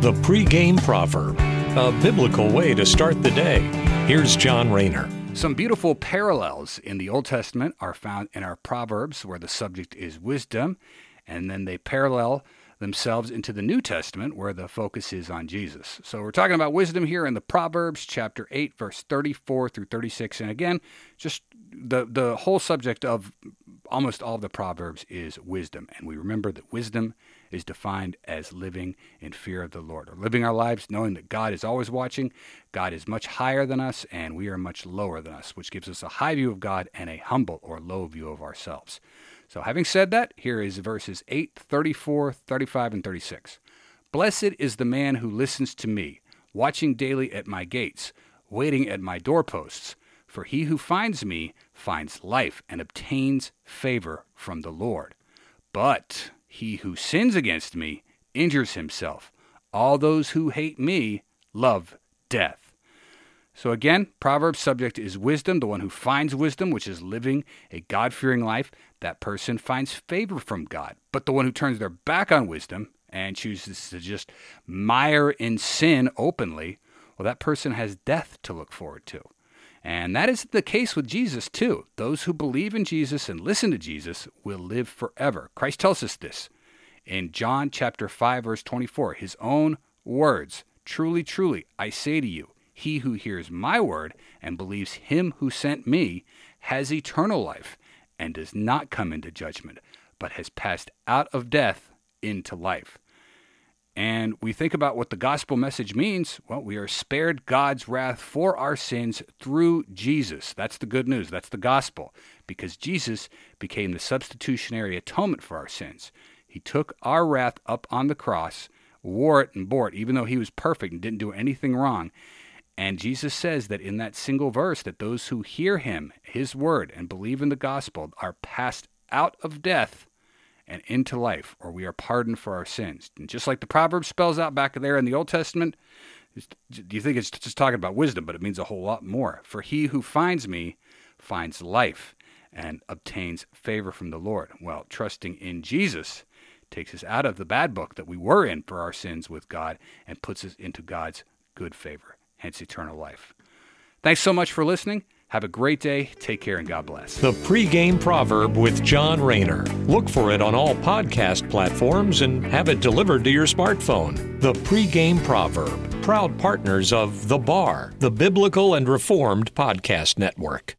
The pregame proverb, a biblical way to start the day. Here's John Rayner. Some beautiful parallels in the Old Testament are found in our Proverbs, where the subject is wisdom, and then they parallel themselves into the New Testament, where the focus is on Jesus. So we're talking about wisdom here in the Proverbs, chapter 8, verse 34 through 36. And again, just the, the whole subject of almost all of the Proverbs is wisdom. And we remember that wisdom is defined as living in fear of the Lord, or living our lives knowing that God is always watching, God is much higher than us, and we are much lower than us, which gives us a high view of God and a humble or low view of ourselves. So, having said that, here is verses 8, 34, 35, and 36. Blessed is the man who listens to me, watching daily at my gates, waiting at my doorposts. For he who finds me finds life and obtains favor from the Lord. But he who sins against me injures himself. All those who hate me love death. So again, Proverbs subject is wisdom, the one who finds wisdom, which is living a God fearing life, that person finds favor from God. But the one who turns their back on wisdom and chooses to just mire in sin openly, well, that person has death to look forward to. And that is the case with Jesus, too. Those who believe in Jesus and listen to Jesus will live forever. Christ tells us this in John chapter 5 verse 24, his own words, truly truly I say to you, he who hears my word and believes him who sent me has eternal life and does not come into judgment, but has passed out of death into life and we think about what the gospel message means, well, we are spared God's wrath for our sins through Jesus. That's the good news. That's the gospel. Because Jesus became the substitutionary atonement for our sins. He took our wrath up on the cross, wore it and bore it, even though he was perfect and didn't do anything wrong. And Jesus says that in that single verse that those who hear him, his word, and believe in the gospel are passed out of death and into life, or we are pardoned for our sins. And just like the proverb spells out back there in the Old Testament, do you think it's just talking about wisdom, but it means a whole lot more. For he who finds me finds life and obtains favor from the Lord. Well, trusting in Jesus takes us out of the bad book that we were in for our sins with God and puts us into God's good favor, hence eternal life. Thanks so much for listening. Have a great day. Take care and God bless. The pregame proverb with John Rayner. Look for it on all podcast platforms and have it delivered to your smartphone. The pregame proverb. Proud partners of The Bar, the Biblical and Reformed Podcast Network.